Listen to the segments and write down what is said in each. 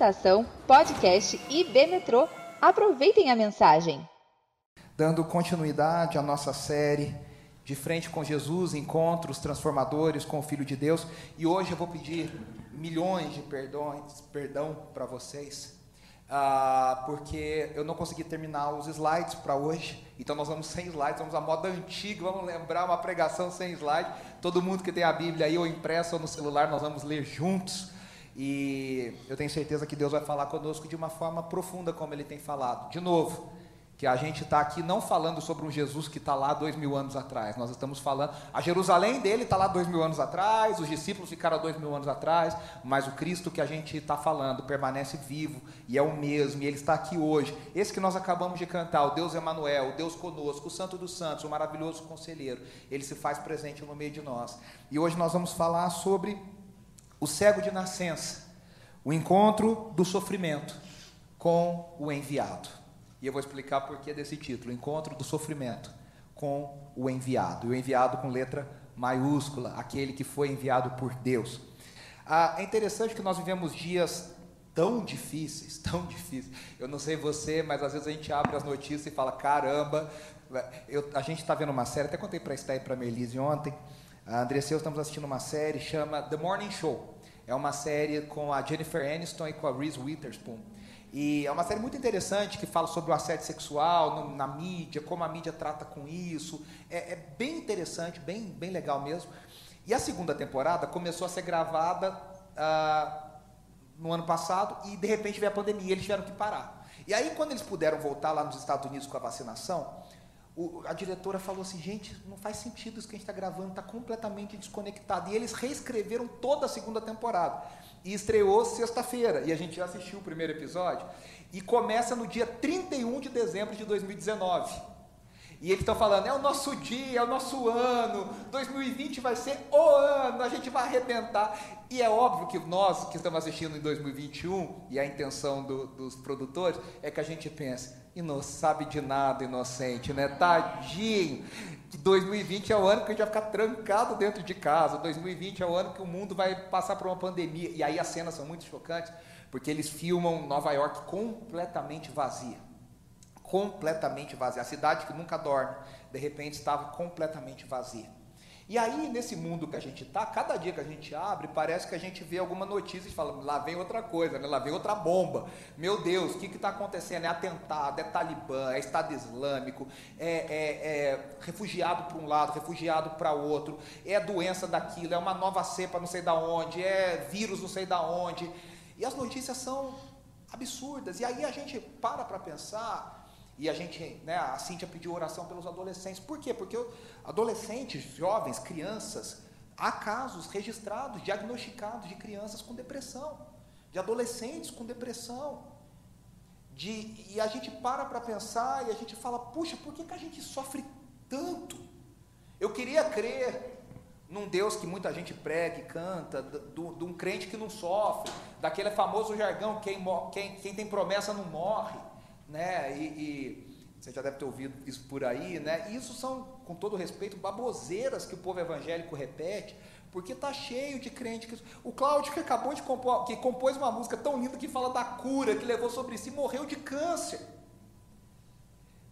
Estação, podcast IB Metrô. Aproveitem a mensagem. Dando continuidade à nossa série de frente com Jesus, encontros transformadores com o Filho de Deus. E hoje eu vou pedir milhões de perdões, perdão para vocês, uh, porque eu não consegui terminar os slides para hoje. Então nós vamos sem slides, vamos à moda antiga, vamos lembrar uma pregação sem slide. Todo mundo que tem a Bíblia aí, ou impressa ou no celular, nós vamos ler juntos. E eu tenho certeza que Deus vai falar conosco de uma forma profunda, como Ele tem falado. De novo, que a gente está aqui não falando sobre um Jesus que está lá dois mil anos atrás. Nós estamos falando, a Jerusalém dele está lá dois mil anos atrás, os discípulos ficaram dois mil anos atrás, mas o Cristo que a gente está falando permanece vivo e é o mesmo, e ele está aqui hoje. Esse que nós acabamos de cantar, o Deus Emanuel, o Deus conosco, o Santo dos Santos, o maravilhoso conselheiro, ele se faz presente no meio de nós. E hoje nós vamos falar sobre o cego de nascença, o encontro do sofrimento com o enviado. E eu vou explicar por que desse título: Encontro do Sofrimento com o enviado. E o enviado com letra maiúscula, aquele que foi enviado por Deus. Ah, é interessante que nós vivemos dias tão difíceis, tão difíceis. Eu não sei você, mas às vezes a gente abre as notícias e fala: caramba, eu, a gente está vendo uma série, até contei para a Esté e para a Merlise ontem. A Andressa e eu estamos assistindo uma série chama The Morning Show. É uma série com a Jennifer Aniston e com a Reese Witherspoon. E é uma série muito interessante que fala sobre o assédio sexual no, na mídia, como a mídia trata com isso. É, é, bem interessante, bem, bem legal mesmo. E a segunda temporada começou a ser gravada ah, no ano passado e de repente veio a pandemia, eles tiveram que parar. E aí, quando eles puderam voltar lá nos Estados Unidos com a vacinação, o, a diretora falou assim: gente, não faz sentido isso que a gente está gravando, está completamente desconectado. E eles reescreveram toda a segunda temporada. E estreou sexta-feira, e a gente já assistiu o primeiro episódio. E começa no dia 31 de dezembro de 2019. E eles estão falando, é o nosso dia, é o nosso ano, 2020 vai ser o ano, a gente vai arrebentar. E é óbvio que nós que estamos assistindo em 2021, e a intenção do, dos produtores, é que a gente pense, e não sabe de nada, inocente, né? Tadinho que 2020 é o ano que a gente vai ficar trancado dentro de casa, 2020 é o ano que o mundo vai passar por uma pandemia. E aí as cenas são muito chocantes, porque eles filmam Nova York completamente vazia. Completamente vazia. A cidade que nunca dorme, de repente estava completamente vazia. E aí, nesse mundo que a gente está, cada dia que a gente abre, parece que a gente vê alguma notícia e fala, lá vem outra coisa, né? lá vem outra bomba. Meu Deus, o que está acontecendo? É atentado, é Talibã, é Estado Islâmico, é, é, é refugiado para um lado, refugiado para outro, é doença daquilo, é uma nova cepa não sei da onde, é vírus não sei da onde. E as notícias são absurdas. E aí a gente para para pensar e a gente, né, a Cíntia pediu oração pelos adolescentes. Por quê? Porque adolescentes, jovens, crianças, há casos registrados, diagnosticados de crianças com depressão, de adolescentes com depressão. De, e a gente para para pensar e a gente fala, puxa, por que, que a gente sofre tanto? Eu queria crer num Deus que muita gente prega e canta, de um crente que não sofre, daquele famoso jargão, quem, quem, quem tem promessa não morre né? E, e, você já deve ter ouvido isso por aí, né? E isso são, com todo respeito, baboseiras que o povo evangélico repete, porque tá cheio de crente que o Cláudio que acabou de compor, que compôs uma música tão linda que fala da cura que levou sobre si, morreu de câncer.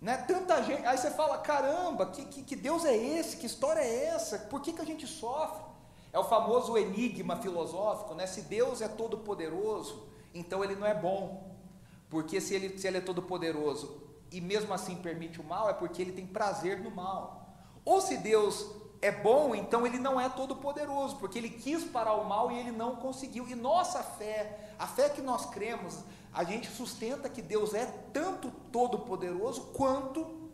Né? Tanta gente, aí você fala, caramba, que, que, que Deus é esse? Que história é essa? Por que, que a gente sofre? É o famoso enigma filosófico, né? Se Deus é todo poderoso, então ele não é bom. Porque se ele, se ele é todo poderoso e mesmo assim permite o mal, é porque ele tem prazer no mal. Ou se Deus é bom, então ele não é todo poderoso, porque ele quis parar o mal e ele não conseguiu. E nossa fé, a fé que nós cremos, a gente sustenta que Deus é tanto todo poderoso quanto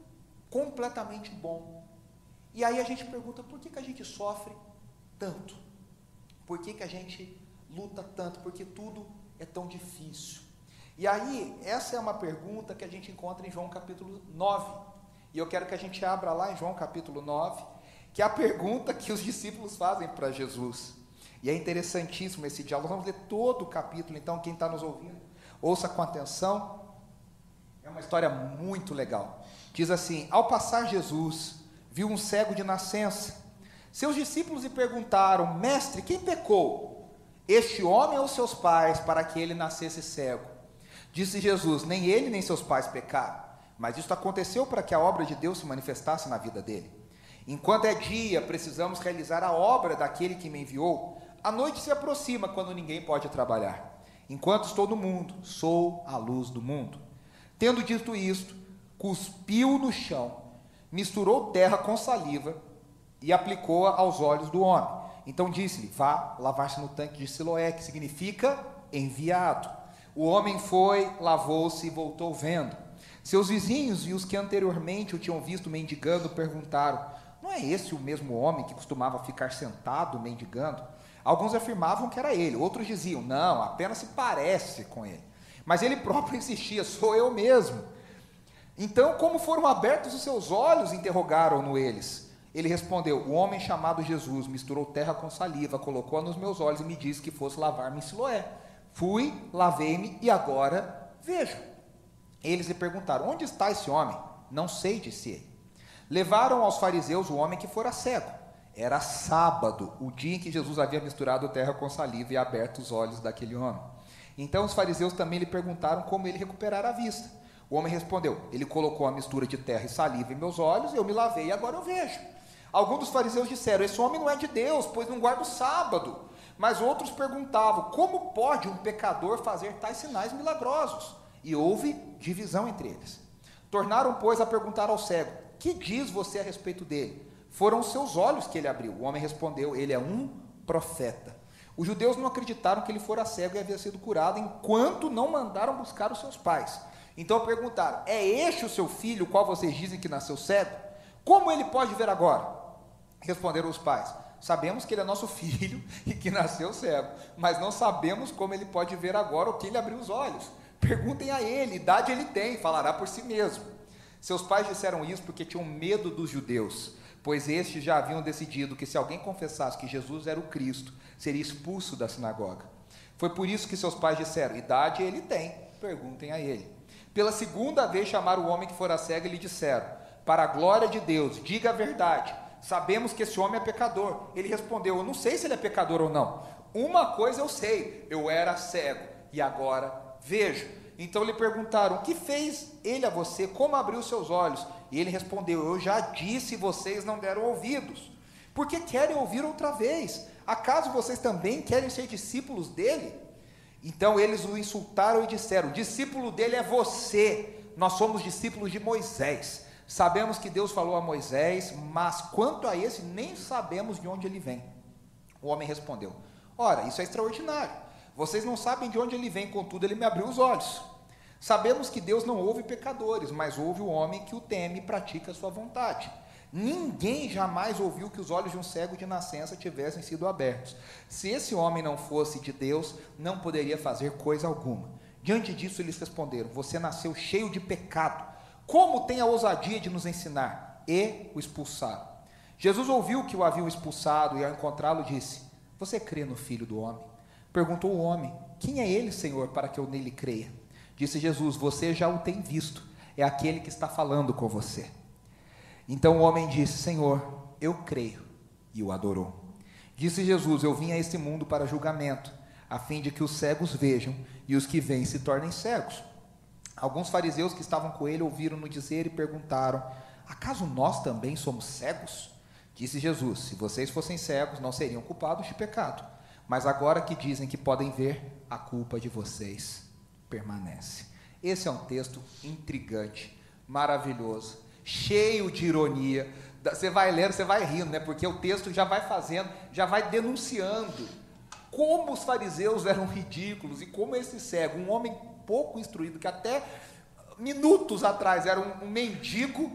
completamente bom. E aí a gente pergunta, por que, que a gente sofre tanto? Por que, que a gente luta tanto? Porque tudo é tão difícil. E aí, essa é uma pergunta que a gente encontra em João capítulo 9. E eu quero que a gente abra lá em João capítulo 9, que é a pergunta que os discípulos fazem para Jesus. E é interessantíssimo esse diálogo. Vamos ler todo o capítulo, então, quem está nos ouvindo, ouça com atenção. É uma história muito legal. Diz assim: Ao passar Jesus, viu um cego de nascença. Seus discípulos lhe perguntaram: Mestre, quem pecou? este homem ou seus pais para que ele nascesse cego? Disse Jesus: Nem ele nem seus pais pecaram, mas isto aconteceu para que a obra de Deus se manifestasse na vida dele. Enquanto é dia, precisamos realizar a obra daquele que me enviou. A noite se aproxima quando ninguém pode trabalhar. Enquanto estou no mundo, sou a luz do mundo. Tendo dito isto, cuspiu no chão, misturou terra com saliva e aplicou-a aos olhos do homem. Então disse-lhe: Vá lavar-se no tanque de Siloé, que significa enviado. O homem foi, lavou-se e voltou vendo. Seus vizinhos e os que anteriormente o tinham visto mendigando perguntaram: Não é esse o mesmo homem que costumava ficar sentado mendigando? Alguns afirmavam que era ele, outros diziam: Não, apenas se parece com ele. Mas ele próprio insistia: Sou eu mesmo. Então, como foram abertos os seus olhos? interrogaram-no eles. Ele respondeu: O homem chamado Jesus misturou terra com saliva, colocou-a nos meus olhos e me disse que fosse lavar-me em Siloé. Fui, lavei-me e agora vejo. Eles lhe perguntaram: Onde está esse homem? Não sei, disse ele. Levaram aos fariseus o homem que fora cego. Era sábado, o dia em que Jesus havia misturado terra com saliva e aberto os olhos daquele homem. Então os fariseus também lhe perguntaram como ele recuperara a vista. O homem respondeu: Ele colocou a mistura de terra e saliva em meus olhos, eu me lavei e agora eu vejo. Alguns dos fariseus disseram: Esse homem não é de Deus, pois não guarda o sábado. Mas outros perguntavam: Como pode um pecador fazer tais sinais milagrosos? E houve divisão entre eles. Tornaram, pois, a perguntar ao cego: Que diz você a respeito dele? Foram os seus olhos que ele abriu. O homem respondeu: Ele é um profeta. Os judeus não acreditaram que ele fora cego e havia sido curado, enquanto não mandaram buscar os seus pais. Então perguntaram: É este o seu filho, qual vocês dizem que nasceu cego? Como ele pode ver agora? Responderam os pais: Sabemos que ele é nosso filho e que nasceu cego, mas não sabemos como ele pode ver agora o que ele abriu os olhos. Perguntem a ele, idade ele tem, falará por si mesmo. Seus pais disseram isso porque tinham medo dos judeus, pois estes já haviam decidido que se alguém confessasse que Jesus era o Cristo, seria expulso da sinagoga. Foi por isso que seus pais disseram: idade ele tem, perguntem a ele. Pela segunda vez chamaram o homem que fora cego e lhe disseram: Para a glória de Deus, diga a verdade Sabemos que esse homem é pecador. Ele respondeu: Eu não sei se ele é pecador ou não. Uma coisa eu sei: eu era cego e agora vejo. Então lhe perguntaram: O que fez ele a você? Como abriu seus olhos? E ele respondeu: Eu já disse, vocês não deram ouvidos. Por que querem ouvir outra vez? Acaso vocês também querem ser discípulos dele? Então eles o insultaram e disseram: Discípulo dele é você. Nós somos discípulos de Moisés. Sabemos que Deus falou a Moisés, mas quanto a esse, nem sabemos de onde ele vem. O homem respondeu: Ora, isso é extraordinário. Vocês não sabem de onde ele vem, contudo, ele me abriu os olhos. Sabemos que Deus não ouve pecadores, mas ouve o homem que o teme e pratica a sua vontade. Ninguém jamais ouviu que os olhos de um cego de nascença tivessem sido abertos. Se esse homem não fosse de Deus, não poderia fazer coisa alguma. Diante disso, eles responderam: Você nasceu cheio de pecado como tem a ousadia de nos ensinar? E o expulsaram. Jesus ouviu que o haviam expulsado e, ao encontrá-lo, disse: Você crê no filho do homem? Perguntou o homem: Quem é ele, Senhor, para que eu nele creia? Disse Jesus: Você já o tem visto, é aquele que está falando com você. Então o homem disse: Senhor, eu creio, e o adorou. Disse Jesus: Eu vim a este mundo para julgamento, a fim de que os cegos vejam e os que veem se tornem cegos. Alguns fariseus que estavam com ele ouviram-no dizer e perguntaram: Acaso nós também somos cegos? Disse Jesus: Se vocês fossem cegos, não seriam culpados de pecado. Mas agora que dizem que podem ver, a culpa de vocês permanece. Esse é um texto intrigante, maravilhoso, cheio de ironia. Você vai lendo, você vai rindo, né? Porque o texto já vai fazendo, já vai denunciando como os fariseus eram ridículos e como esse cego, um homem pouco instruído, que até minutos atrás era um, um mendigo,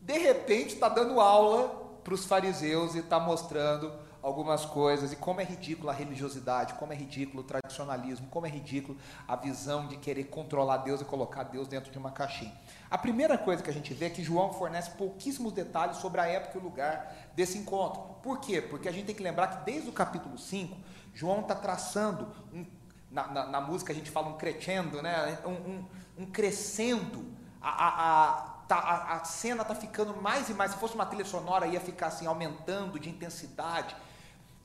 de repente está dando aula para os fariseus e está mostrando algumas coisas e como é ridícula a religiosidade, como é ridículo o tradicionalismo, como é ridículo a visão de querer controlar Deus e colocar Deus dentro de uma caixinha. A primeira coisa que a gente vê é que João fornece pouquíssimos detalhes sobre a época e o lugar desse encontro. Por quê? Porque a gente tem que lembrar que desde o capítulo 5, João está traçando um na, na, na, música a gente fala um crescendo, né? um, um, um crescendo. A, a, a, tá, a, a cena está ficando mais e mais. Se fosse uma trilha sonora, ia ficar assim, aumentando de intensidade.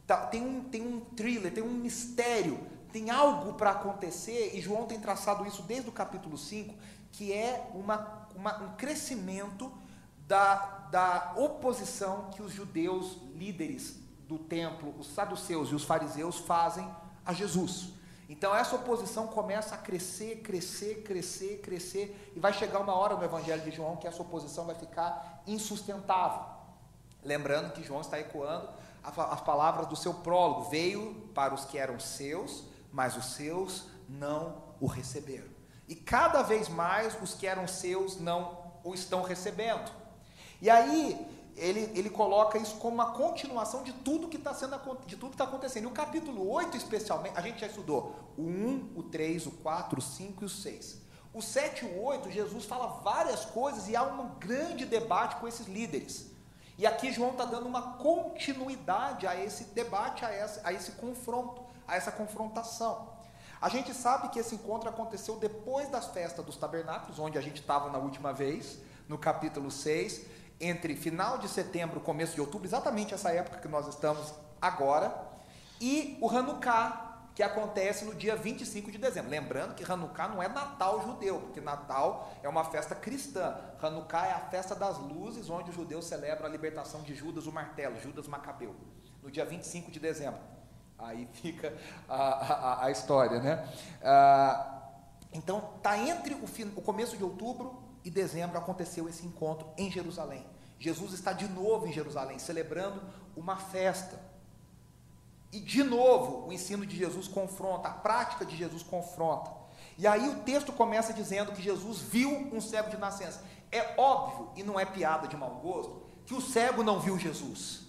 Tá, tem, um, tem um thriller, tem um mistério, tem algo para acontecer, e João tem traçado isso desde o capítulo 5, que é uma, uma, um crescimento da, da oposição que os judeus líderes do templo, os saduceus e os fariseus fazem a Jesus. Então essa oposição começa a crescer, crescer, crescer, crescer, e vai chegar uma hora no Evangelho de João que essa oposição vai ficar insustentável. Lembrando que João está ecoando as palavras do seu prólogo: veio para os que eram seus, mas os seus não o receberam. E cada vez mais os que eram seus não o estão recebendo. E aí ele, ele coloca isso como uma continuação de tudo que está sendo de tudo que está acontecendo. E o capítulo 8, especialmente, a gente já estudou o 1, o 3, o 4, o 5 e o 6. O 7 e o 8, Jesus fala várias coisas e há um grande debate com esses líderes. E aqui João está dando uma continuidade a esse debate, a, essa, a esse confronto, a essa confrontação. A gente sabe que esse encontro aconteceu depois das festas dos tabernáculos, onde a gente estava na última vez, no capítulo 6, entre final de setembro e começo de outubro, exatamente essa época que nós estamos agora, e o Hanukkah, que acontece no dia 25 de dezembro. Lembrando que Hanukkah não é Natal judeu, porque Natal é uma festa cristã. Hanukkah é a festa das luzes, onde os judeus celebram a libertação de Judas, o martelo, Judas Macabeu, no dia 25 de dezembro. Aí fica a, a, a história, né? Ah, então, está entre o, fim, o começo de outubro e dezembro aconteceu esse encontro em Jerusalém. Jesus está de novo em Jerusalém, celebrando uma festa. E de novo, o ensino de Jesus confronta, a prática de Jesus confronta. E aí o texto começa dizendo que Jesus viu um cego de nascença. É óbvio, e não é piada de mau gosto, que o cego não viu Jesus.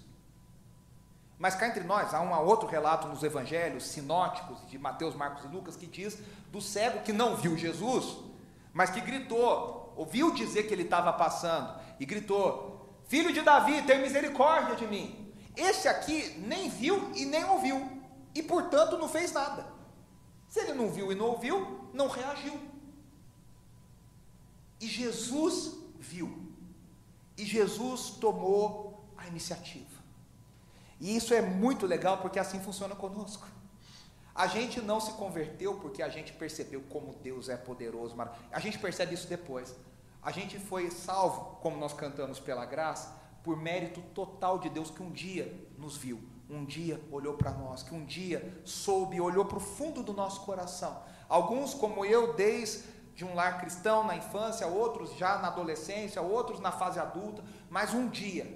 Mas cá entre nós, há um outro relato nos evangelhos sinóticos de Mateus, Marcos e Lucas que diz do cego que não viu Jesus, mas que gritou: ouviu dizer que ele estava passando e gritou: Filho de Davi, tem misericórdia de mim. Esse aqui nem viu e nem ouviu, e portanto não fez nada. Se ele não viu e não ouviu, não reagiu. E Jesus viu. E Jesus tomou a iniciativa. E isso é muito legal porque assim funciona conosco. A gente não se converteu porque a gente percebeu como Deus é poderoso. A gente percebe isso depois. A gente foi salvo, como nós cantamos pela graça, por mérito total de Deus que um dia nos viu, um dia olhou para nós, que um dia soube, olhou para o fundo do nosso coração. Alguns, como eu, desde de um lar cristão na infância, outros já na adolescência, outros na fase adulta, mas um dia,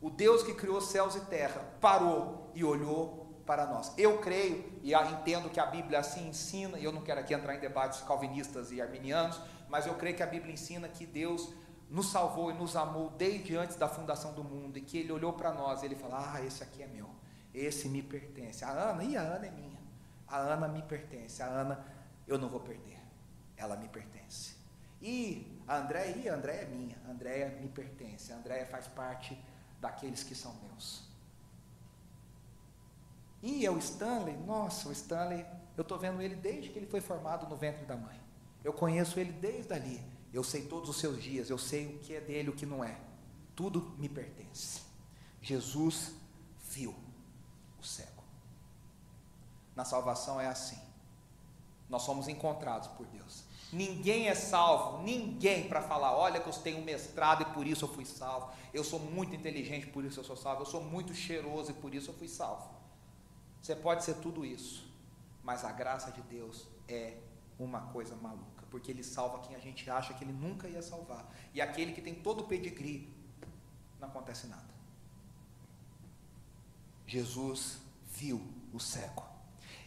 o Deus que criou céus e terra parou e olhou para nós. Eu creio e entendo que a Bíblia assim ensina, e eu não quero aqui entrar em debates calvinistas e arminianos, mas eu creio que a Bíblia ensina que Deus nos salvou e nos amou desde antes da fundação do mundo, e que Ele olhou para nós e Ele falou: Ah, esse aqui é meu, esse me pertence. A Ana, e a Ana é minha, a Ana me pertence, a Ana eu não vou perder, ela me pertence. E a Andréia, e a Andréia é minha, a Andréia me pertence, a Andréia faz parte daqueles que são meus. E é o Stanley, nossa, o Stanley, eu estou vendo ele desde que ele foi formado no ventre da mãe. Eu conheço ele desde ali. Eu sei todos os seus dias, eu sei o que é dele, o que não é. Tudo me pertence. Jesus viu o cego. Na salvação é assim. Nós somos encontrados por Deus. Ninguém é salvo, ninguém para falar, olha que eu tenho um mestrado e por isso eu fui salvo. Eu sou muito inteligente, por isso eu sou salvo. Eu sou muito cheiroso e por isso eu fui salvo. Você pode ser tudo isso, mas a graça de Deus é uma coisa maluca, porque ele salva quem a gente acha que ele nunca ia salvar. E aquele que tem todo o pedigree, não acontece nada. Jesus viu o cego.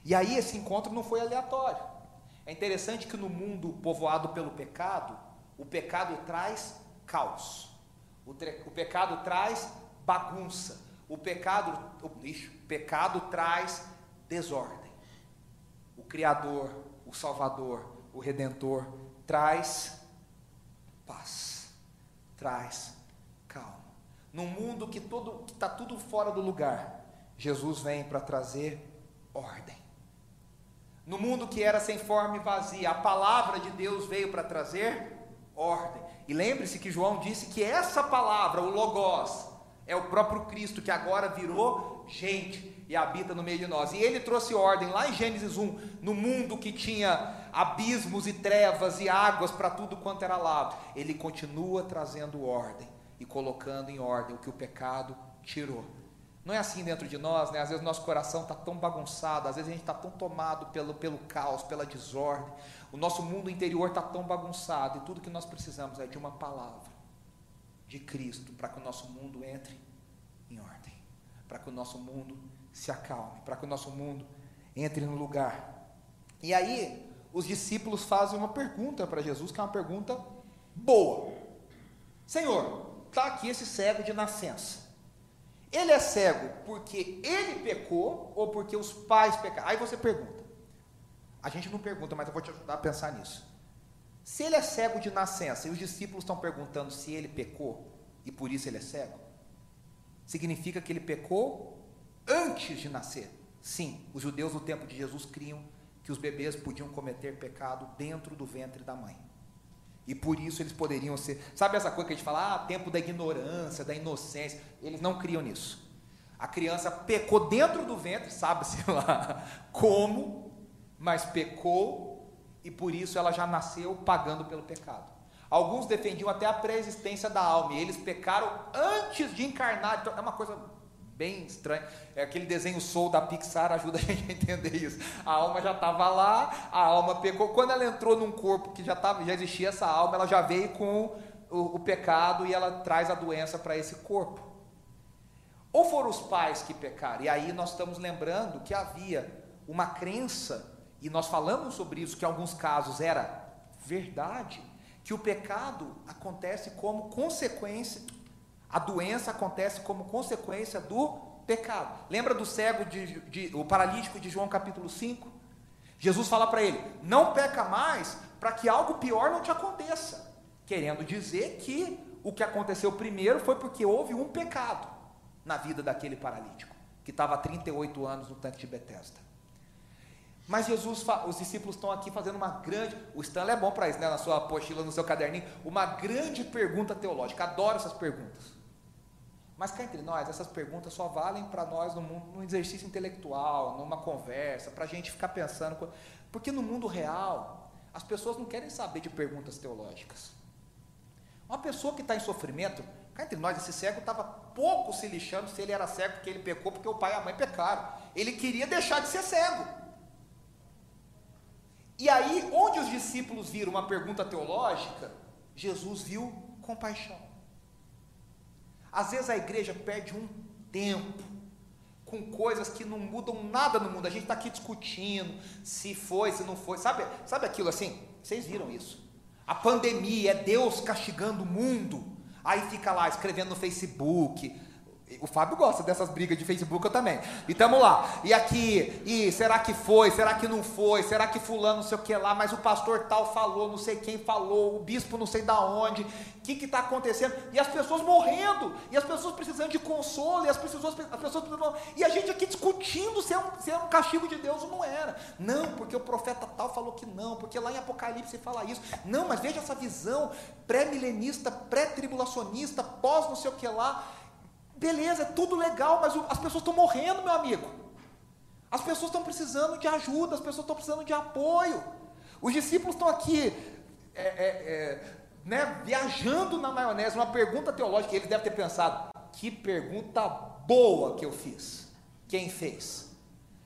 E aí esse encontro não foi aleatório. É interessante que no mundo povoado pelo pecado, o pecado traz caos. O, o pecado traz bagunça. O pecado, o, ixi, o pecado traz desordem. O Criador, o Salvador, o Redentor, traz paz, traz calma. Num mundo que está tudo fora do lugar, Jesus vem para trazer ordem. No mundo que era sem forma e vazia, a palavra de Deus veio para trazer ordem. E lembre-se que João disse que essa palavra, o Logos, é o próprio Cristo que agora virou gente e habita no meio de nós. E ele trouxe ordem lá em Gênesis 1, no mundo que tinha abismos e trevas e águas para tudo quanto era lado. Ele continua trazendo ordem e colocando em ordem o que o pecado tirou. Não é assim dentro de nós, né? Às vezes nosso coração está tão bagunçado, às vezes a gente está tão tomado pelo, pelo caos, pela desordem. O nosso mundo interior está tão bagunçado e tudo que nós precisamos é de uma palavra de Cristo para que o nosso mundo entre em ordem, para que o nosso mundo se acalme, para que o nosso mundo entre no lugar. E aí, os discípulos fazem uma pergunta para Jesus, que é uma pergunta boa. Senhor, está aqui esse cego de nascença. Ele é cego porque ele pecou ou porque os pais pecaram? Aí você pergunta. A gente não pergunta, mas eu vou te ajudar a pensar nisso. Se ele é cego de nascença e os discípulos estão perguntando se ele pecou e por isso ele é cego, significa que ele pecou antes de nascer. Sim, os judeus no tempo de Jesus criam que os bebês podiam cometer pecado dentro do ventre da mãe. E por isso eles poderiam ser. Sabe essa coisa que a gente fala, ah, tempo da ignorância, da inocência? Eles não criam nisso. A criança pecou dentro do ventre, sabe-se lá como, mas pecou e por isso ela já nasceu pagando pelo pecado. Alguns defendiam até a pré-existência da alma, e eles pecaram antes de encarnar. Então, é uma coisa bem estranho. É aquele desenho Soul da Pixar ajuda a gente a entender isso. A alma já estava lá, a alma pecou. Quando ela entrou num corpo que já tava, já existia essa alma, ela já veio com o, o pecado e ela traz a doença para esse corpo. Ou foram os pais que pecaram? E aí nós estamos lembrando que havia uma crença, e nós falamos sobre isso, que em alguns casos era verdade, que o pecado acontece como consequência a doença acontece como consequência do pecado. Lembra do cego, de, de, o paralítico de João capítulo 5? Jesus fala para ele: não peca mais para que algo pior não te aconteça. Querendo dizer que o que aconteceu primeiro foi porque houve um pecado na vida daquele paralítico, que estava há 38 anos no tanque de Betesda. Mas Jesus, os discípulos estão aqui fazendo uma grande, o Stanley é bom para isso, né, na sua apostila, no seu caderninho, uma grande pergunta teológica. Adoro essas perguntas. Mas cá entre nós, essas perguntas só valem para nós no mundo, num exercício intelectual, numa conversa, para a gente ficar pensando. Porque no mundo real, as pessoas não querem saber de perguntas teológicas. Uma pessoa que está em sofrimento, cá entre nós, esse cego estava pouco se lixando se ele era cego porque ele pecou, porque o pai e a mãe pecaram. Ele queria deixar de ser cego. E aí, onde os discípulos viram uma pergunta teológica, Jesus viu compaixão. Às vezes a igreja perde um tempo com coisas que não mudam nada no mundo. A gente está aqui discutindo se foi, se não foi. Sabe, sabe aquilo assim? Vocês viram isso? A pandemia é Deus castigando o mundo. Aí fica lá escrevendo no Facebook, o Fábio gosta dessas brigas de Facebook, eu também. E tamo lá. E aqui, e será que foi? Será que não foi? Será que fulano não sei o que lá? Mas o pastor tal falou, não sei quem falou, o bispo não sei da onde. O que está acontecendo? E as pessoas morrendo, e as pessoas precisando de consolo, e as pessoas, as pessoas. E a gente aqui discutindo se é, um, se é um castigo de Deus ou não era. Não, porque o profeta tal falou que não, porque lá em Apocalipse fala isso. Não, mas veja essa visão pré-milenista, pré-tribulacionista, pós não sei o que lá. Beleza, é tudo legal, mas as pessoas estão morrendo, meu amigo. As pessoas estão precisando de ajuda, as pessoas estão precisando de apoio. Os discípulos estão aqui, é, é, é, né, viajando na maionese, uma pergunta teológica, eles devem ter pensado: que pergunta boa que eu fiz. Quem fez?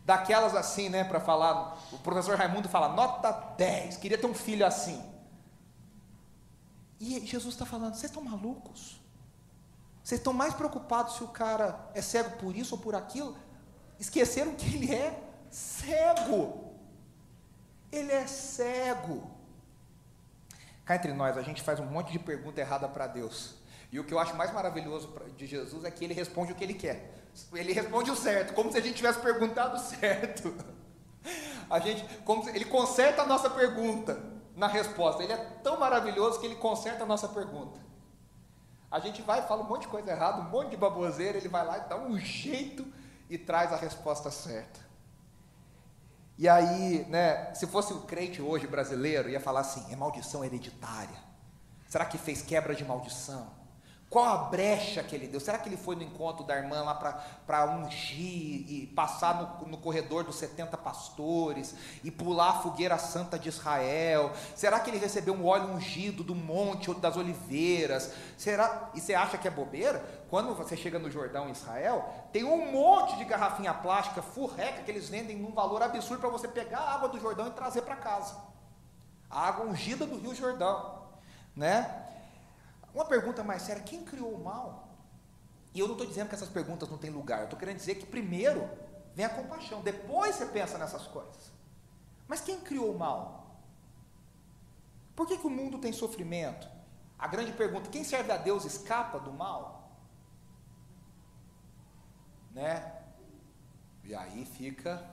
Daquelas assim, né, para falar, o professor Raimundo fala, nota 10, queria ter um filho assim. E Jesus está falando, vocês estão malucos? Vocês estão mais preocupados se o cara é cego por isso ou por aquilo? Esqueceram que ele é cego. Ele é cego. Cá entre nós, a gente faz um monte de pergunta errada para Deus. E o que eu acho mais maravilhoso de Jesus é que ele responde o que ele quer. Ele responde o certo, como se a gente tivesse perguntado certo. A gente, como se, ele conserta a nossa pergunta na resposta. Ele é tão maravilhoso que ele conserta a nossa pergunta. A gente vai, fala um monte de coisa errada, um monte de baboseira, ele vai lá e dá um jeito e traz a resposta certa. E aí, né, se fosse o crente hoje brasileiro, ia falar assim: é maldição hereditária. Será que fez quebra de maldição? Qual a brecha que ele deu? Será que ele foi no encontro da irmã lá para ungir e passar no, no, corredor dos 70 pastores e pular a fogueira santa de Israel? Será que ele recebeu um óleo ungido do monte ou das oliveiras? Será? E você acha que é bobeira? Quando você chega no Jordão em Israel, tem um monte de garrafinha plástica, furreca, que eles vendem num valor absurdo para você pegar a água do Jordão e trazer para casa. A água ungida do Rio Jordão, né? Uma pergunta mais séria: quem criou o mal? E eu não estou dizendo que essas perguntas não têm lugar, eu estou querendo dizer que primeiro vem a compaixão, depois você pensa nessas coisas. Mas quem criou o mal? Por que, que o mundo tem sofrimento? A grande pergunta: quem serve a Deus escapa do mal? Né? E aí fica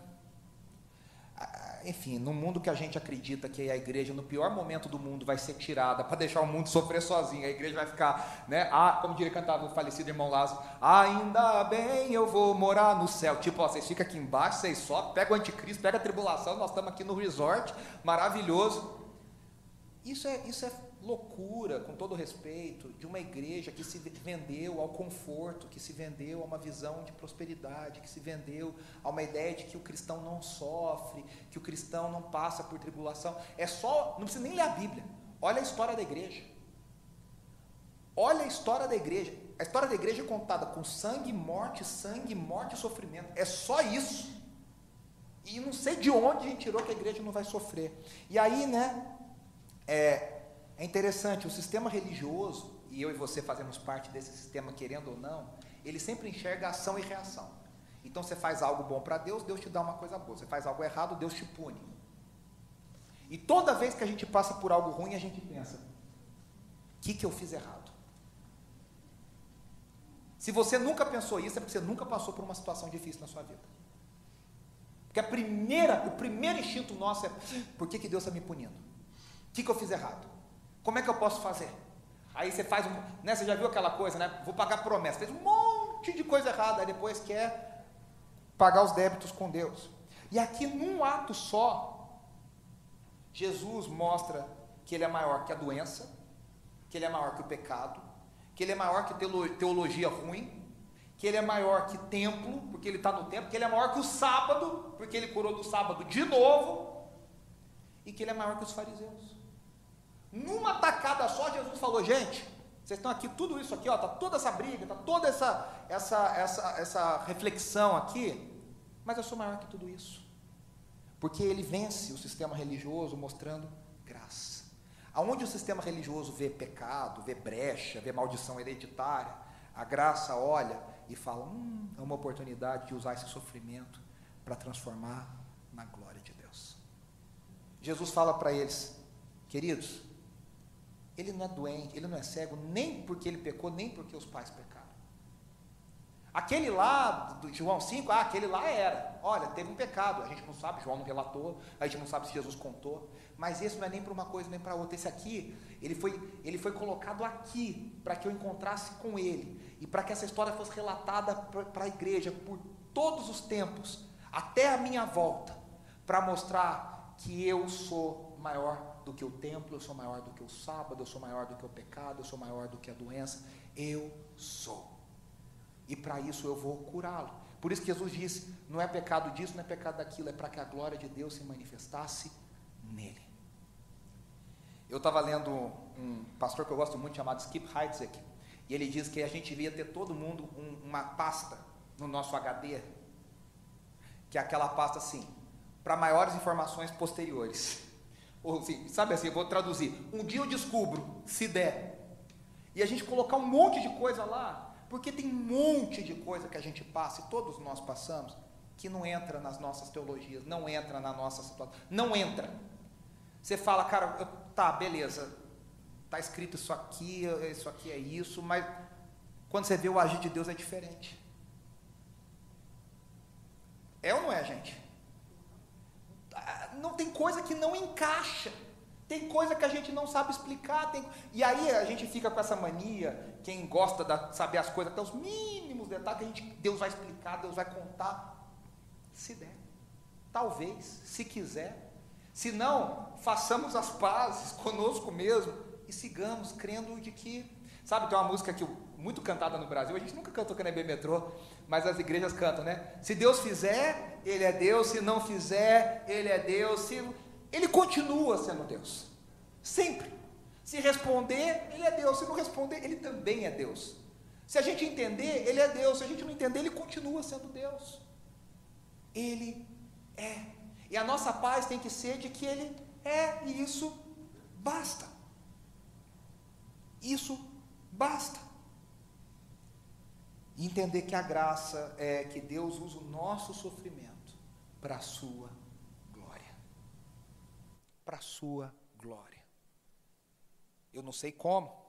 enfim, no mundo que a gente acredita que a igreja, no pior momento do mundo, vai ser tirada para deixar o mundo sofrer sozinho, a igreja vai ficar, né? Ah, como diria cantava o falecido irmão Lázaro, ainda bem eu vou morar no céu. Tipo, ó, vocês ficam aqui embaixo, vocês só pega o anticristo, pega a tribulação, nós estamos aqui no resort, maravilhoso. Isso é, isso é loucura, com todo respeito, de uma igreja que se vendeu ao conforto, que se vendeu a uma visão de prosperidade, que se vendeu a uma ideia de que o cristão não sofre, que o cristão não passa por tribulação. É só, não precisa nem ler a Bíblia. Olha a história da igreja. Olha a história da igreja. A história da igreja é contada com sangue, morte, sangue, morte e sofrimento. É só isso. E não sei de onde a gente tirou que a igreja não vai sofrer. E aí, né? É, é interessante, o sistema religioso, e eu e você fazemos parte desse sistema, querendo ou não, ele sempre enxerga ação e reação. Então você faz algo bom para Deus, Deus te dá uma coisa boa. Você faz algo errado, Deus te pune. E toda vez que a gente passa por algo ruim, a gente pensa: o que, que eu fiz errado? Se você nunca pensou isso, é porque você nunca passou por uma situação difícil na sua vida. Porque a primeira, o primeiro instinto nosso é: por que, que Deus está me punindo? O que, que eu fiz errado? Como é que eu posso fazer? Aí você faz um. Né, você já viu aquela coisa, né? Vou pagar promessa. Fez um monte de coisa errada, aí depois quer pagar os débitos com Deus. E aqui, num ato só, Jesus mostra que ele é maior que a doença, que ele é maior que o pecado, que ele é maior que teologia ruim, que ele é maior que templo, porque ele está no templo, que ele é maior que o sábado, porque ele curou do sábado de novo, e que ele é maior que os fariseus. Numa tacada só, Jesus falou: gente, vocês estão aqui, tudo isso aqui, ó, tá toda essa briga, tá toda essa, essa, essa, essa reflexão aqui, mas eu sou maior que tudo isso. Porque ele vence o sistema religioso mostrando graça. Aonde o sistema religioso vê pecado, vê brecha, vê maldição hereditária, a graça olha e fala: hum, é uma oportunidade de usar esse sofrimento para transformar na glória de Deus. Jesus fala para eles, queridos, ele não é doente, ele não é cego, nem porque ele pecou, nem porque os pais pecaram. Aquele lá, do João 5, ah, aquele lá era. Olha, teve um pecado, a gente não sabe, João não relatou, a gente não sabe se Jesus contou, mas esse não é nem para uma coisa nem para outra. Esse aqui, ele foi, ele foi colocado aqui para que eu encontrasse com ele e para que essa história fosse relatada para a igreja por todos os tempos, até a minha volta, para mostrar que eu sou maior do que o templo, eu sou maior do que o sábado, eu sou maior do que o pecado, eu sou maior do que a doença. Eu sou. E para isso eu vou curá-lo. Por isso que Jesus disse: não é pecado disso, não é pecado daquilo, é para que a glória de Deus se manifestasse nele. Eu estava lendo um pastor que eu gosto muito chamado Skip Heitzig, e ele diz que a gente devia ter todo mundo um, uma pasta no nosso HD, que é aquela pasta assim, para maiores informações posteriores. Assim, sabe assim, eu vou traduzir. Um dia eu descubro, se der. E a gente colocar um monte de coisa lá, porque tem um monte de coisa que a gente passa, e todos nós passamos, que não entra nas nossas teologias, não entra na nossa situação, não entra. Você fala, cara, eu, tá, beleza, tá escrito isso aqui, isso aqui é isso, mas quando você vê o agir de Deus é diferente. É ou não é, gente? Não tem coisa que não encaixa. Tem coisa que a gente não sabe explicar. Tem... E aí a gente fica com essa mania, quem gosta de saber as coisas, até os mínimos detalhes, que a gente, Deus vai explicar, Deus vai contar. Se der. Talvez, se quiser. Se não, façamos as pazes conosco mesmo e sigamos crendo de que Sabe, tem uma música que muito cantada no Brasil, a gente nunca cantou na metrô, mas as igrejas cantam, né? Se Deus fizer, Ele é Deus, se não fizer, Ele é Deus, se... Ele continua sendo Deus, sempre. Se responder, Ele é Deus, se não responder, Ele também é Deus. Se a gente entender, Ele é Deus, se a gente não entender, Ele continua sendo Deus. Ele é. E a nossa paz tem que ser de que Ele é, e isso basta. Isso basta. Entender que a graça é que Deus usa o nosso sofrimento para a sua glória. Para a sua glória. Eu não sei como.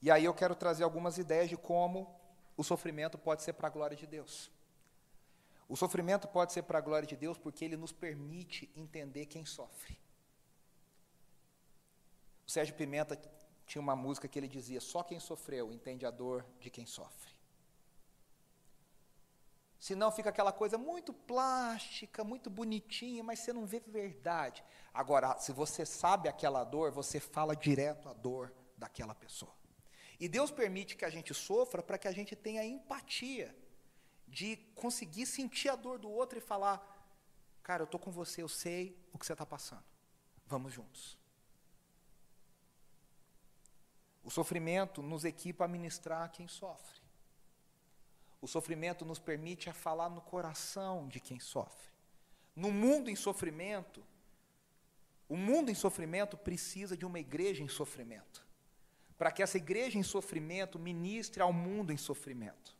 E aí eu quero trazer algumas ideias de como o sofrimento pode ser para a glória de Deus. O sofrimento pode ser para a glória de Deus porque ele nos permite entender quem sofre. O Sérgio Pimenta tinha uma música que ele dizia: Só quem sofreu entende a dor de quem sofre. Senão fica aquela coisa muito plástica, muito bonitinha, mas você não vê verdade. Agora, se você sabe aquela dor, você fala direto a dor daquela pessoa. E Deus permite que a gente sofra para que a gente tenha empatia de conseguir sentir a dor do outro e falar: Cara, eu estou com você, eu sei o que você está passando. Vamos juntos. O sofrimento nos equipa a ministrar quem sofre. O sofrimento nos permite a falar no coração de quem sofre. No mundo em sofrimento, o mundo em sofrimento precisa de uma igreja em sofrimento. Para que essa igreja em sofrimento ministre ao mundo em sofrimento.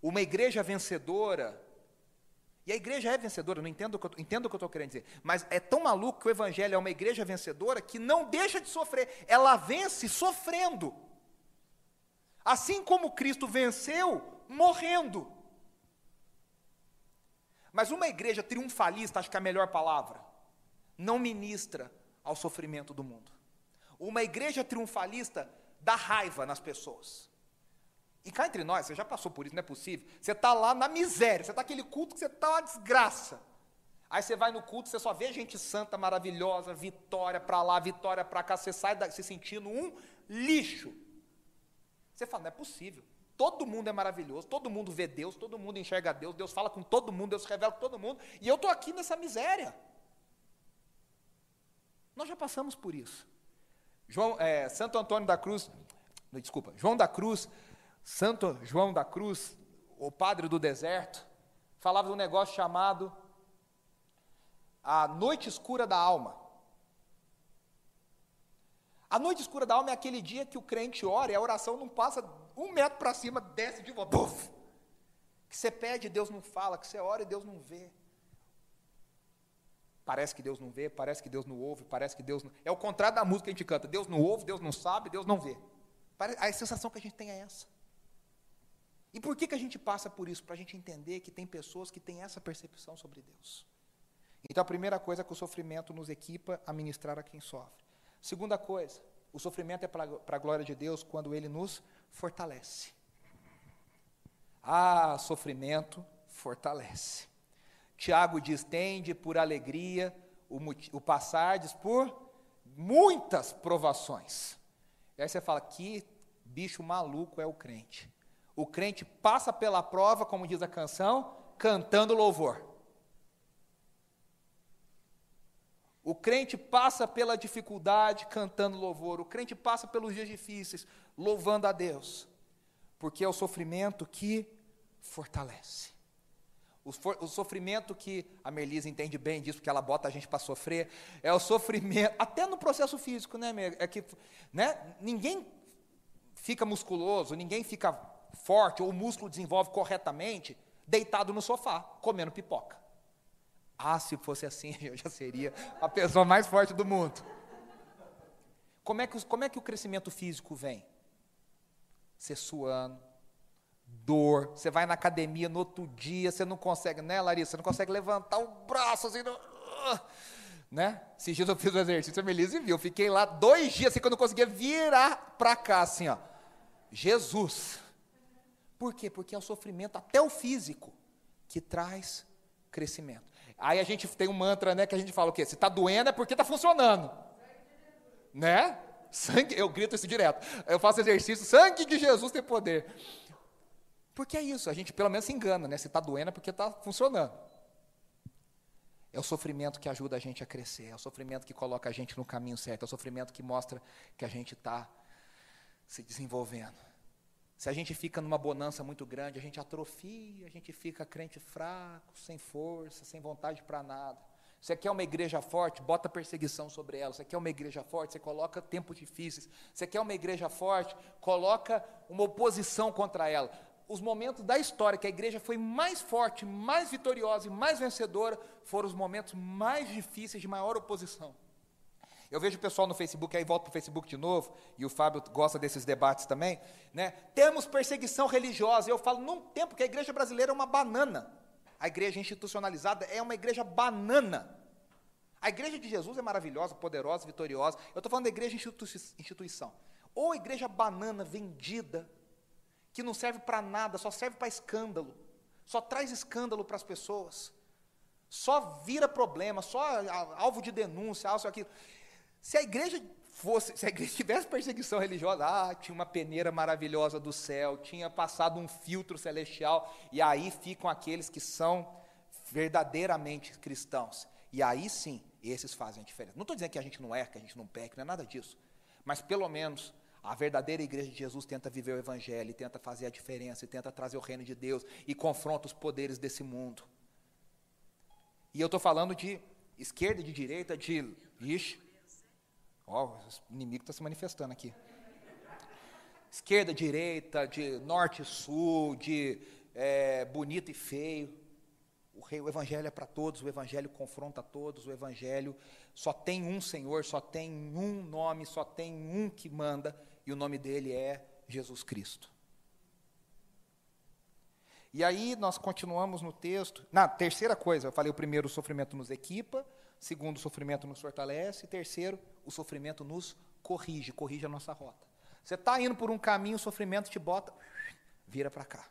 Uma igreja vencedora e a igreja é vencedora, não entendo, entendo o que eu estou querendo dizer. Mas é tão maluco que o evangelho é uma igreja vencedora que não deixa de sofrer. Ela vence sofrendo. Assim como Cristo venceu morrendo. Mas uma igreja triunfalista, acho que é a melhor palavra, não ministra ao sofrimento do mundo. Uma igreja triunfalista dá raiva nas pessoas. E cá entre nós, você já passou por isso, não é possível. Você está lá na miséria, você está naquele culto que você está uma desgraça. Aí você vai no culto, você só vê gente santa, maravilhosa, vitória para lá, vitória para cá, você sai se sentindo um lixo. Você fala, não é possível. Todo mundo é maravilhoso, todo mundo vê Deus, todo mundo enxerga Deus, Deus fala com todo mundo, Deus revela com todo mundo, e eu estou aqui nessa miséria. Nós já passamos por isso. João, é, Santo Antônio da Cruz, desculpa, João da Cruz Santo João da Cruz, o padre do deserto, falava de um negócio chamado a noite escura da alma. A noite escura da alma é aquele dia que o crente ora e a oração não passa um metro para cima, desce de volta. Buf! Que você pede e Deus não fala, que você ora e Deus não vê. Parece que Deus não vê, parece que Deus não ouve, parece que Deus não. É o contrário da música que a gente canta. Deus não ouve, Deus não sabe, Deus não vê. A sensação que a gente tem é essa. E por que, que a gente passa por isso? Para a gente entender que tem pessoas que têm essa percepção sobre Deus. Então, a primeira coisa é que o sofrimento nos equipa a ministrar a quem sofre. Segunda coisa, o sofrimento é para a glória de Deus quando ele nos fortalece. Ah, sofrimento fortalece. Tiago diz: tende por alegria o, o passardes por muitas provações. E aí você fala: que bicho maluco é o crente. O crente passa pela prova, como diz a canção, cantando louvor. O crente passa pela dificuldade cantando louvor. O crente passa pelos dias difíceis louvando a Deus. Porque é o sofrimento que fortalece. O, for, o sofrimento que a Merlise entende bem disso, porque ela bota a gente para sofrer, é o sofrimento, até no processo físico, né, é que, né, ninguém fica musculoso, ninguém fica forte ou o músculo desenvolve corretamente deitado no sofá, comendo pipoca. Ah, se fosse assim, eu já seria a pessoa mais forte do mundo. Como é que, como é que o crescimento físico vem? Você suando, dor, você vai na academia no outro dia, você não consegue, né, Larissa? Você não consegue levantar o braço assim, não, né? Esses dias eu fiz o exercício, a Melissa viu, eu fiquei lá dois dias assim que eu não conseguia virar para cá, assim, ó. Jesus. Por quê? Porque é o sofrimento, até o físico, que traz crescimento. Aí a gente tem um mantra, né, que a gente fala o quê? Se está doendo é porque está funcionando. Né? Sangue, eu grito isso direto. Eu faço exercício, sangue de Jesus tem poder. Porque é isso, a gente pelo menos se engana, né? Se está doendo é porque está funcionando. É o sofrimento que ajuda a gente a crescer, é o sofrimento que coloca a gente no caminho certo, é o sofrimento que mostra que a gente está se desenvolvendo. Se a gente fica numa bonança muito grande, a gente atrofia, a gente fica crente fraco, sem força, sem vontade para nada. Você quer uma igreja forte, bota perseguição sobre ela. Você quer uma igreja forte, você coloca tempos difíceis. Você quer uma igreja forte, coloca uma oposição contra ela. Os momentos da história que a igreja foi mais forte, mais vitoriosa e mais vencedora foram os momentos mais difíceis de maior oposição. Eu vejo o pessoal no Facebook, aí volto para o Facebook de novo, e o Fábio gosta desses debates também, né? Temos perseguição religiosa. Eu falo, num tempo que a igreja brasileira é uma banana. A igreja institucionalizada é uma igreja banana. A igreja de Jesus é maravilhosa, poderosa, vitoriosa. Eu estou falando da igreja instituição. Ou igreja banana vendida, que não serve para nada, só serve para escândalo, só traz escândalo para as pessoas, só vira problema, só alvo de denúncia, algo aquilo. Se a igreja fosse, se a igreja tivesse perseguição religiosa, ah, tinha uma peneira maravilhosa do céu, tinha passado um filtro celestial, e aí ficam aqueles que são verdadeiramente cristãos. E aí sim, esses fazem a diferença. Não estou dizendo que a gente não erra, que a gente não peca, não é nada disso. Mas pelo menos a verdadeira igreja de Jesus tenta viver o evangelho, tenta fazer a diferença, e tenta trazer o reino de Deus e confronta os poderes desse mundo. E eu estou falando de esquerda e de direita, de. Ixi, Ó, o inimigo está se manifestando aqui. Esquerda, direita, de norte sul, de é, bonito e feio. O, rei, o evangelho é para todos, o evangelho confronta todos, o evangelho só tem um Senhor, só tem um nome, só tem um que manda, e o nome dele é Jesus Cristo. E aí nós continuamos no texto. Na terceira coisa, eu falei o primeiro, o sofrimento nos equipa, segundo, o sofrimento nos fortalece, terceiro, o sofrimento nos corrige, corrige a nossa rota. Você está indo por um caminho, o sofrimento te bota, vira para cá.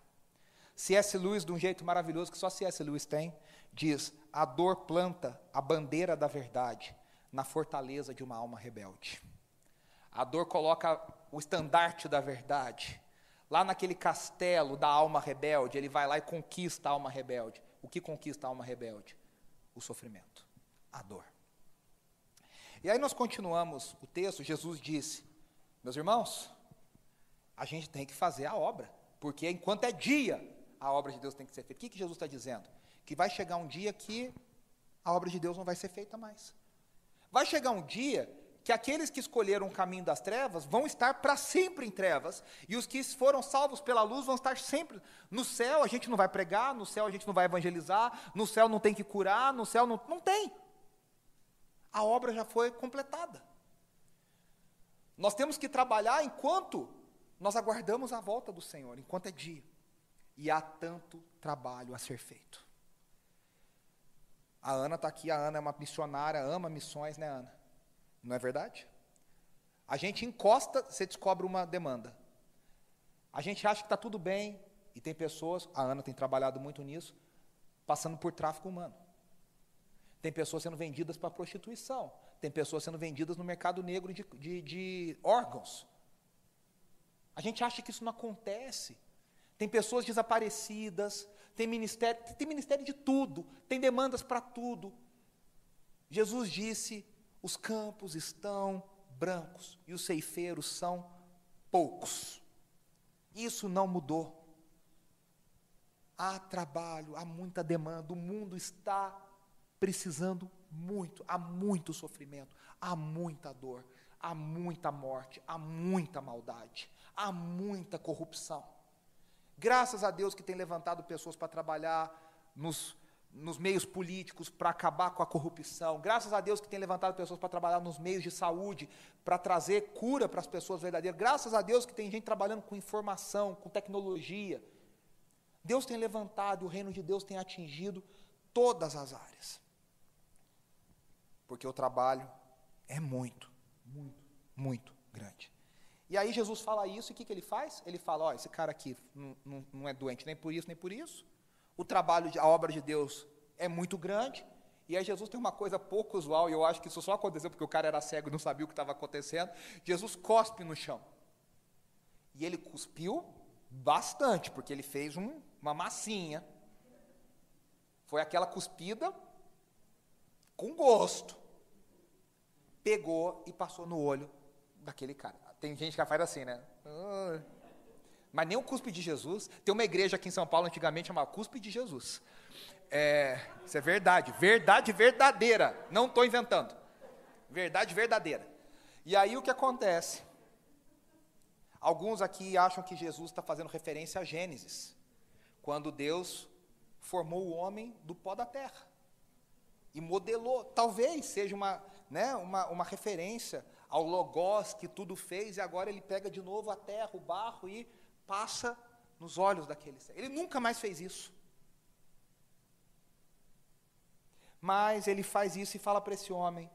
C.S. Lewis, de um jeito maravilhoso que só C.S. Lewis tem, diz: a dor planta a bandeira da verdade na fortaleza de uma alma rebelde. A dor coloca o estandarte da verdade. Lá naquele castelo da alma rebelde, ele vai lá e conquista a alma rebelde. O que conquista a alma rebelde? O sofrimento, a dor. E aí nós continuamos o texto, Jesus disse: Meus irmãos, a gente tem que fazer a obra, porque enquanto é dia, a obra de Deus tem que ser feita. O que, que Jesus está dizendo? Que vai chegar um dia que a obra de Deus não vai ser feita mais. Vai chegar um dia que aqueles que escolheram o caminho das trevas vão estar para sempre em trevas, e os que foram salvos pela luz vão estar sempre. No céu a gente não vai pregar, no céu a gente não vai evangelizar, no céu não tem que curar, no céu não, não tem a obra já foi completada. Nós temos que trabalhar enquanto nós aguardamos a volta do Senhor, enquanto é dia. E há tanto trabalho a ser feito. A Ana está aqui, a Ana é uma missionária, ama missões, né, Ana? Não é verdade? A gente encosta, você descobre uma demanda. A gente acha que está tudo bem, e tem pessoas, a Ana tem trabalhado muito nisso, passando por tráfico humano. Tem pessoas sendo vendidas para prostituição. Tem pessoas sendo vendidas no mercado negro de, de, de órgãos. A gente acha que isso não acontece. Tem pessoas desaparecidas, tem ministério, tem ministério de tudo, tem demandas para tudo. Jesus disse: os campos estão brancos e os ceifeiros são poucos. Isso não mudou. Há trabalho, há muita demanda, o mundo está precisando muito, há muito sofrimento, há muita dor, há muita morte, há muita maldade, há muita corrupção. Graças a Deus que tem levantado pessoas para trabalhar nos, nos meios políticos para acabar com a corrupção. Graças a Deus que tem levantado pessoas para trabalhar nos meios de saúde para trazer cura para as pessoas verdadeiras. Graças a Deus que tem gente trabalhando com informação, com tecnologia. Deus tem levantado, o reino de Deus tem atingido todas as áreas porque o trabalho é muito, muito, muito grande. E aí Jesus fala isso, e o que, que ele faz? Ele fala, ó, esse cara aqui não, não, não é doente nem por isso, nem por isso. O trabalho, a obra de Deus é muito grande, E aí Jesus tem uma coisa pouco usual, e eu acho que isso só aconteceu porque o cara era cego e não sabia o que estava acontecendo. Jesus cospe no chão. E ele cuspiu bastante, porque ele fez um, uma massinha. Foi aquela cuspida com gosto. Pegou e passou no olho daquele cara. Tem gente que faz assim, né? Mas nem o cuspe de Jesus. Tem uma igreja aqui em São Paulo antigamente chamada Cuspe de Jesus. É, isso é verdade, verdade verdadeira. Não estou inventando. Verdade verdadeira. E aí o que acontece? Alguns aqui acham que Jesus está fazendo referência a Gênesis, quando Deus formou o homem do pó da terra e modelou. Talvez seja uma, né, uma, uma referência ao Logos que tudo fez, e agora ele pega de novo a terra, o barro e passa nos olhos daquele. Ele nunca mais fez isso. Mas ele faz isso e fala para esse homem: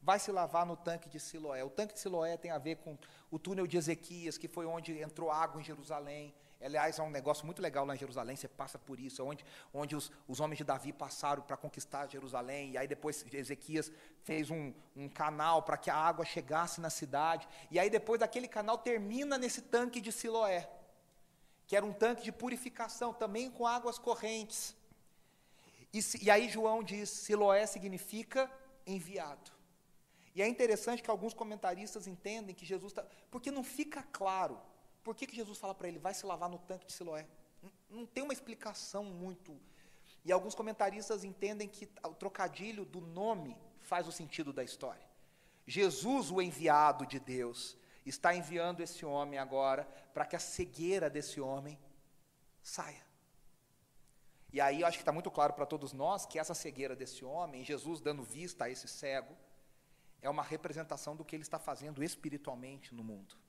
vai se lavar no tanque de Siloé. O tanque de Siloé tem a ver com o túnel de Ezequias, que foi onde entrou água em Jerusalém. Aliás, é um negócio muito legal lá em Jerusalém, você passa por isso, é onde, onde os, os homens de Davi passaram para conquistar Jerusalém, e aí depois Ezequias fez um, um canal para que a água chegasse na cidade, e aí depois daquele canal termina nesse tanque de Siloé, que era um tanque de purificação, também com águas correntes. E, e aí João diz: Siloé significa enviado. E é interessante que alguns comentaristas entendem que Jesus está. Porque não fica claro. Por que, que Jesus fala para ele, vai se lavar no tanque de Siloé? Não, não tem uma explicação muito. E alguns comentaristas entendem que o trocadilho do nome faz o sentido da história. Jesus, o enviado de Deus, está enviando esse homem agora para que a cegueira desse homem saia. E aí eu acho que está muito claro para todos nós que essa cegueira desse homem, Jesus dando vista a esse cego, é uma representação do que ele está fazendo espiritualmente no mundo.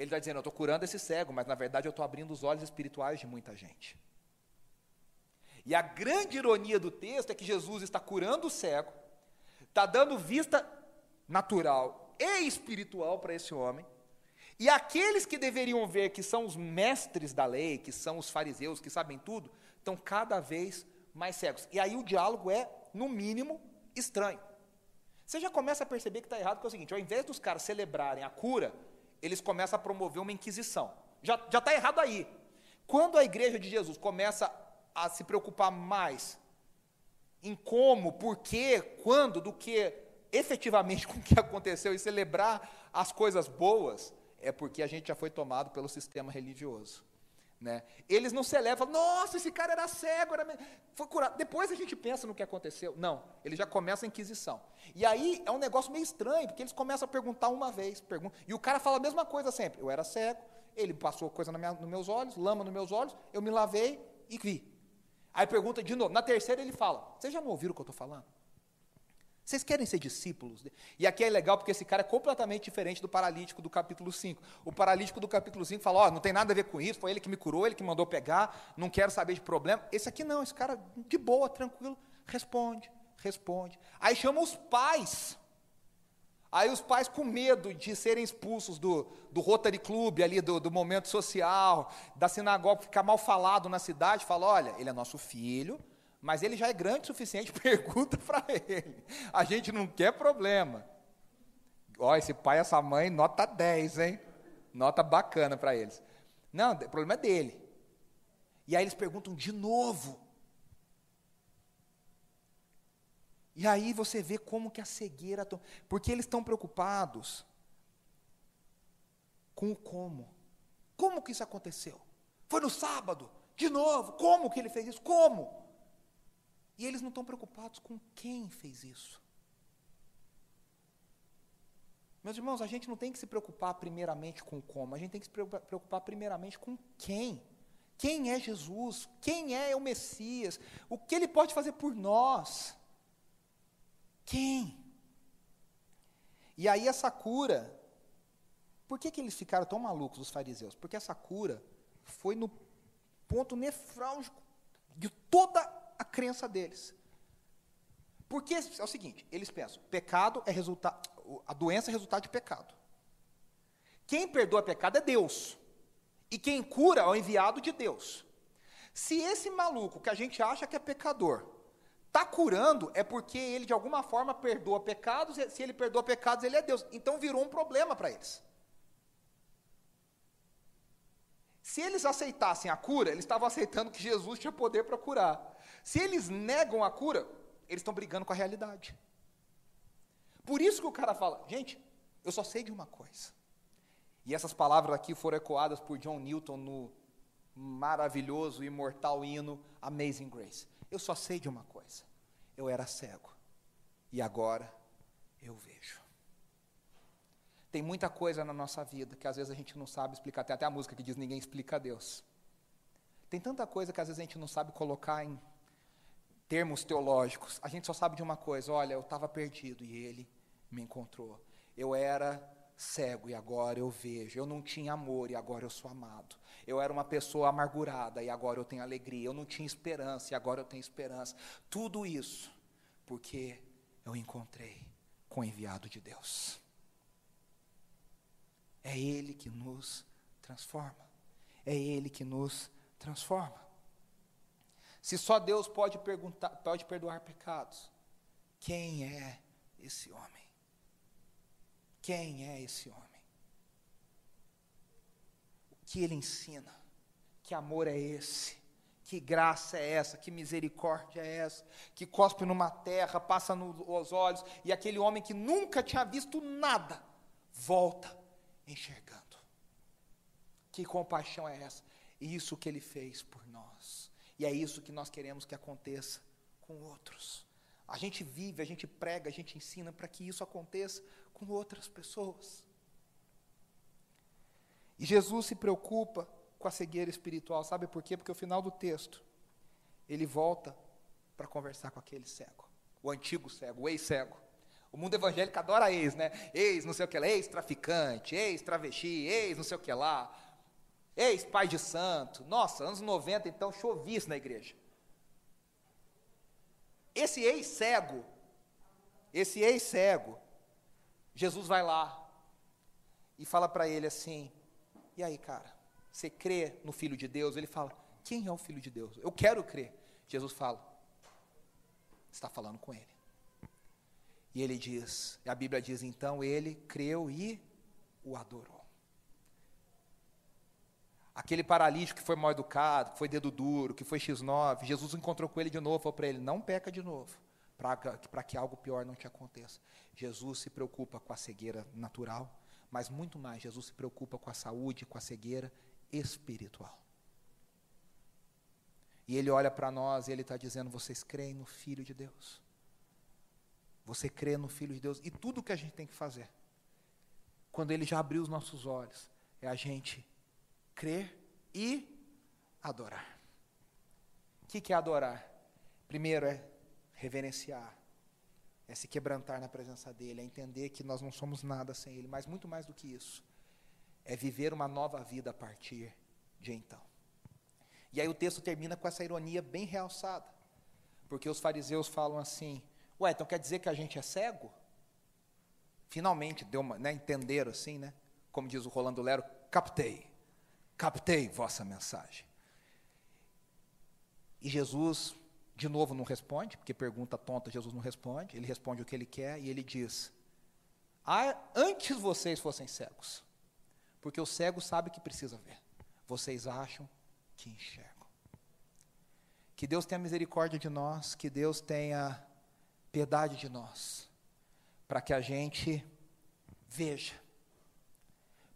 Ele está dizendo, eu estou curando esse cego, mas na verdade eu estou abrindo os olhos espirituais de muita gente. E a grande ironia do texto é que Jesus está curando o cego, está dando vista natural e espiritual para esse homem, e aqueles que deveriam ver que são os mestres da lei, que são os fariseus, que sabem tudo, estão cada vez mais cegos. E aí o diálogo é, no mínimo, estranho. Você já começa a perceber que está errado, porque é o seguinte: ao invés dos caras celebrarem a cura, eles começam a promover uma inquisição. Já está errado aí. Quando a igreja de Jesus começa a se preocupar mais em como, por quê, quando, do que efetivamente com o que aconteceu e celebrar as coisas boas, é porque a gente já foi tomado pelo sistema religioso. Né? Eles não celebram, nossa, esse cara era cego, era... foi curado. Depois a gente pensa no que aconteceu. Não, ele já começa a inquisição. E aí é um negócio meio estranho, porque eles começam a perguntar uma vez, perguntam, e o cara fala a mesma coisa sempre. Eu era cego, ele passou coisa minha, nos meus olhos, lama nos meus olhos, eu me lavei e vi. Aí pergunta de novo. Na terceira ele fala: Vocês já não ouviram o que eu estou falando? Vocês querem ser discípulos? E aqui é legal porque esse cara é completamente diferente do paralítico do capítulo 5. O paralítico do capítulo 5 fala: Ó, oh, não tem nada a ver com isso, foi ele que me curou, ele que mandou pegar, não quero saber de problema. Esse aqui não, esse cara de boa, tranquilo, responde, responde. Aí chama os pais. Aí os pais, com medo de serem expulsos do, do Rotary Club, ali, do, do momento social, da sinagoga, ficar mal falado na cidade, fala: olha, ele é nosso filho, mas ele já é grande o suficiente, pergunta para ele. A gente não quer problema. Ó, esse pai essa mãe, nota 10, hein? Nota bacana para eles. Não, o problema é dele. E aí eles perguntam de novo. E aí você vê como que a cegueira. Porque eles estão preocupados com o como. Como que isso aconteceu? Foi no sábado? De novo? Como que ele fez isso? Como? E eles não estão preocupados com quem fez isso. Meus irmãos, a gente não tem que se preocupar primeiramente com como, a gente tem que se preocupar primeiramente com quem. Quem é Jesus? Quem é o Messias? O que ele pode fazer por nós? Quem? E aí essa cura, por que, que eles ficaram tão malucos, os fariseus? Porque essa cura foi no ponto nefrálgico de toda a crença deles. Porque é o seguinte, eles pensam, pecado é resultado, a doença é resultado de pecado. Quem perdoa pecado é Deus. E quem cura é o enviado de Deus. Se esse maluco que a gente acha que é pecador, está curando é porque ele de alguma forma perdoa pecados, se ele perdoa pecados, ele é Deus. Então virou um problema para eles. Se eles aceitassem a cura, eles estavam aceitando que Jesus tinha poder para curar. Se eles negam a cura, eles estão brigando com a realidade. Por isso que o cara fala, gente, eu só sei de uma coisa. E essas palavras aqui foram ecoadas por John Newton no maravilhoso, imortal hino Amazing Grace. Eu só sei de uma coisa. Eu era cego. E agora eu vejo. Tem muita coisa na nossa vida que às vezes a gente não sabe explicar. Tem até a música que diz: Ninguém explica a Deus. Tem tanta coisa que às vezes a gente não sabe colocar em termos teológicos. A gente só sabe de uma coisa: olha, eu estava perdido e ele me encontrou. Eu era cego e agora eu vejo. Eu não tinha amor e agora eu sou amado. Eu era uma pessoa amargurada e agora eu tenho alegria. Eu não tinha esperança e agora eu tenho esperança. Tudo isso porque eu encontrei com o enviado de Deus. É Ele que nos transforma. É Ele que nos transforma. Se só Deus pode, perguntar, pode perdoar pecados, quem é esse homem? Quem é esse homem? O que ele ensina? Que amor é esse? Que graça é essa? Que misericórdia é essa? Que cospe numa terra, passa nos olhos, e aquele homem que nunca tinha visto nada, volta enxergando. Que compaixão é essa? Isso que ele fez por nós. E é isso que nós queremos que aconteça com outros. A gente vive, a gente prega, a gente ensina para que isso aconteça com outras pessoas. E Jesus se preocupa com a cegueira espiritual, sabe por quê? Porque o final do texto, ele volta para conversar com aquele cego, o antigo cego, o ex-cego. O mundo evangélico adora ex, né? Ex, não sei o que lá, ex-traficante, ex-travesti, ex, não sei o que lá, ex-pai de santo. Nossa, anos 90, então, chovia isso na igreja. Esse ex-cego, esse ex-cego, Jesus vai lá e fala para ele assim: E aí, cara, você crê no Filho de Deus? Ele fala: Quem é o Filho de Deus? Eu quero crer. Jesus fala: Está falando com ele. E ele diz, a Bíblia diz então, ele creu e o adorou. Aquele paralítico que foi mal educado, que foi dedo duro, que foi X9, Jesus encontrou com ele de novo, falou para ele: não peca de novo, para que algo pior não te aconteça. Jesus se preocupa com a cegueira natural, mas muito mais, Jesus se preocupa com a saúde, com a cegueira espiritual. E ele olha para nós e ele está dizendo: vocês creem no Filho de Deus? Você crê no Filho de Deus? E tudo o que a gente tem que fazer, quando ele já abriu os nossos olhos, é a gente crer e adorar. O que, é adorar? Primeiro é reverenciar, é se quebrantar na presença dele, é entender que nós não somos nada sem ele, mas muito mais do que isso, é viver uma nova vida a partir de então. E aí o texto termina com essa ironia bem realçada, porque os fariseus falam assim: Ué, então quer dizer que a gente é cego? Finalmente deu uma, né, entenderam assim, né? Como diz o Rolando Lero, captei captei vossa mensagem. E Jesus, de novo, não responde, porque pergunta tonta, Jesus não responde, ele responde o que ele quer e ele diz: ah, Antes vocês fossem cegos, porque o cego sabe que precisa ver, vocês acham que enxergam. Que Deus tenha misericórdia de nós, que Deus tenha piedade de nós, para que a gente veja,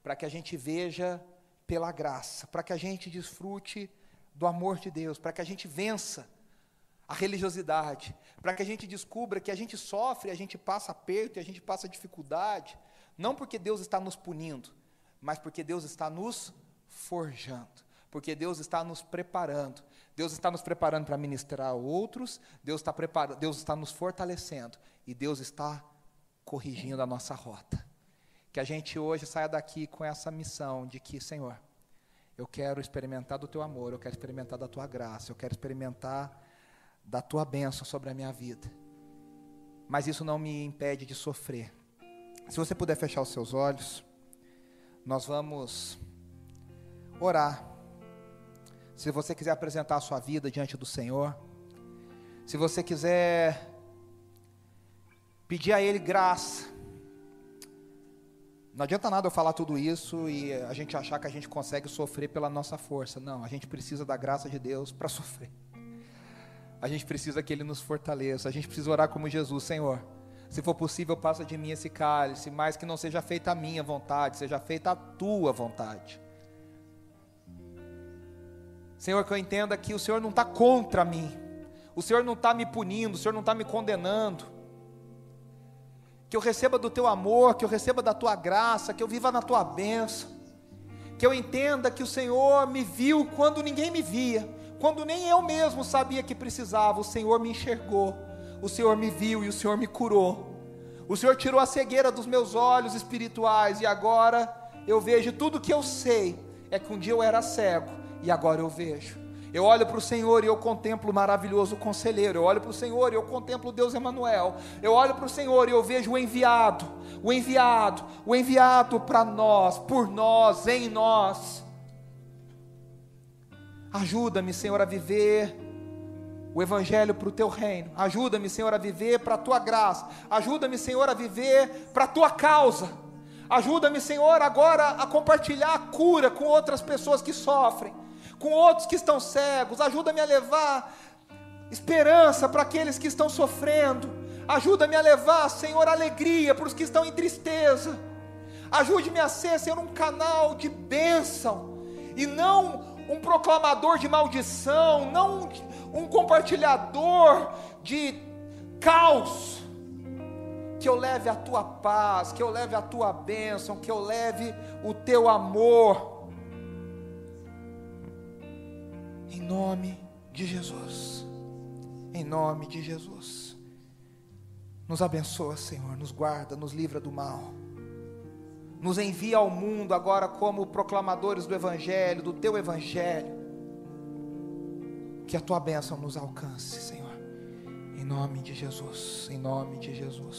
para que a gente veja pela graça, para que a gente desfrute do amor de Deus, para que a gente vença a religiosidade, para que a gente descubra que a gente sofre, a gente passa aperto e a gente passa dificuldade, não porque Deus está nos punindo, mas porque Deus está nos forjando, porque Deus está nos preparando. Deus está nos preparando para ministrar a outros, Deus está, preparando, Deus está nos fortalecendo e Deus está corrigindo a nossa rota. Que a gente hoje saia daqui com essa missão de que, Senhor, eu quero experimentar do teu amor, eu quero experimentar da tua graça, eu quero experimentar da tua bênção sobre a minha vida. Mas isso não me impede de sofrer. Se você puder fechar os seus olhos, nós vamos orar. Se você quiser apresentar a sua vida diante do Senhor, Se você quiser pedir a Ele graça, não adianta nada eu falar tudo isso e a gente achar que a gente consegue sofrer pela nossa força. Não, a gente precisa da graça de Deus para sofrer. A gente precisa que Ele nos fortaleça. A gente precisa orar como Jesus, Senhor. Se for possível, passa de mim esse cálice, mas que não seja feita a minha vontade, seja feita a tua vontade. Senhor, que eu entenda que o Senhor não está contra mim, o Senhor não está me punindo, o Senhor não está me condenando que eu receba do teu amor, que eu receba da tua graça, que eu viva na tua bênção, que eu entenda que o Senhor me viu quando ninguém me via, quando nem eu mesmo sabia que precisava, o Senhor me enxergou, o Senhor me viu e o Senhor me curou. O Senhor tirou a cegueira dos meus olhos espirituais e agora eu vejo tudo que eu sei é que um dia eu era cego e agora eu vejo. Eu olho para o Senhor e eu contemplo o maravilhoso conselheiro. Eu olho para o Senhor e eu contemplo Deus Emanuel. Eu olho para o Senhor e eu vejo o enviado, o enviado, o enviado para nós, por nós, em nós. Ajuda-me, Senhor, a viver o Evangelho para o teu reino. Ajuda-me, Senhor, a viver para a tua graça. Ajuda-me, Senhor, a viver para a tua causa. Ajuda-me, Senhor, agora a compartilhar a cura com outras pessoas que sofrem com outros que estão cegos, ajuda-me a levar esperança para aqueles que estão sofrendo, ajuda-me a levar, Senhor, alegria para os que estão em tristeza, ajude-me a ser, Senhor, um canal de bênção, e não um proclamador de maldição, não um compartilhador de caos, que eu leve a tua paz, que eu leve a tua bênção, que eu leve o teu amor, nome de Jesus. Em nome de Jesus. Nos abençoa, Senhor, nos guarda, nos livra do mal. Nos envia ao mundo agora como proclamadores do Evangelho, do teu Evangelho. Que a tua bênção nos alcance, Senhor. Em nome de Jesus. Em nome de Jesus.